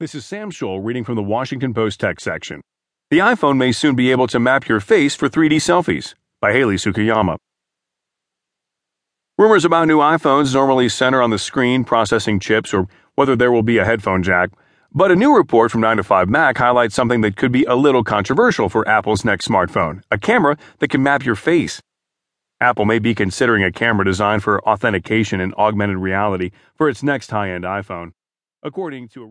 This is Sam Scholl reading from the Washington Post tech section. The iPhone may soon be able to map your face for 3D selfies by Hayley Tsukayama. Rumors about new iPhones normally center on the screen, processing chips, or whether there will be a headphone jack. But a new report from 9 to 5 Mac highlights something that could be a little controversial for Apple's next smartphone a camera that can map your face. Apple may be considering a camera designed for authentication and augmented reality for its next high end iPhone. According to a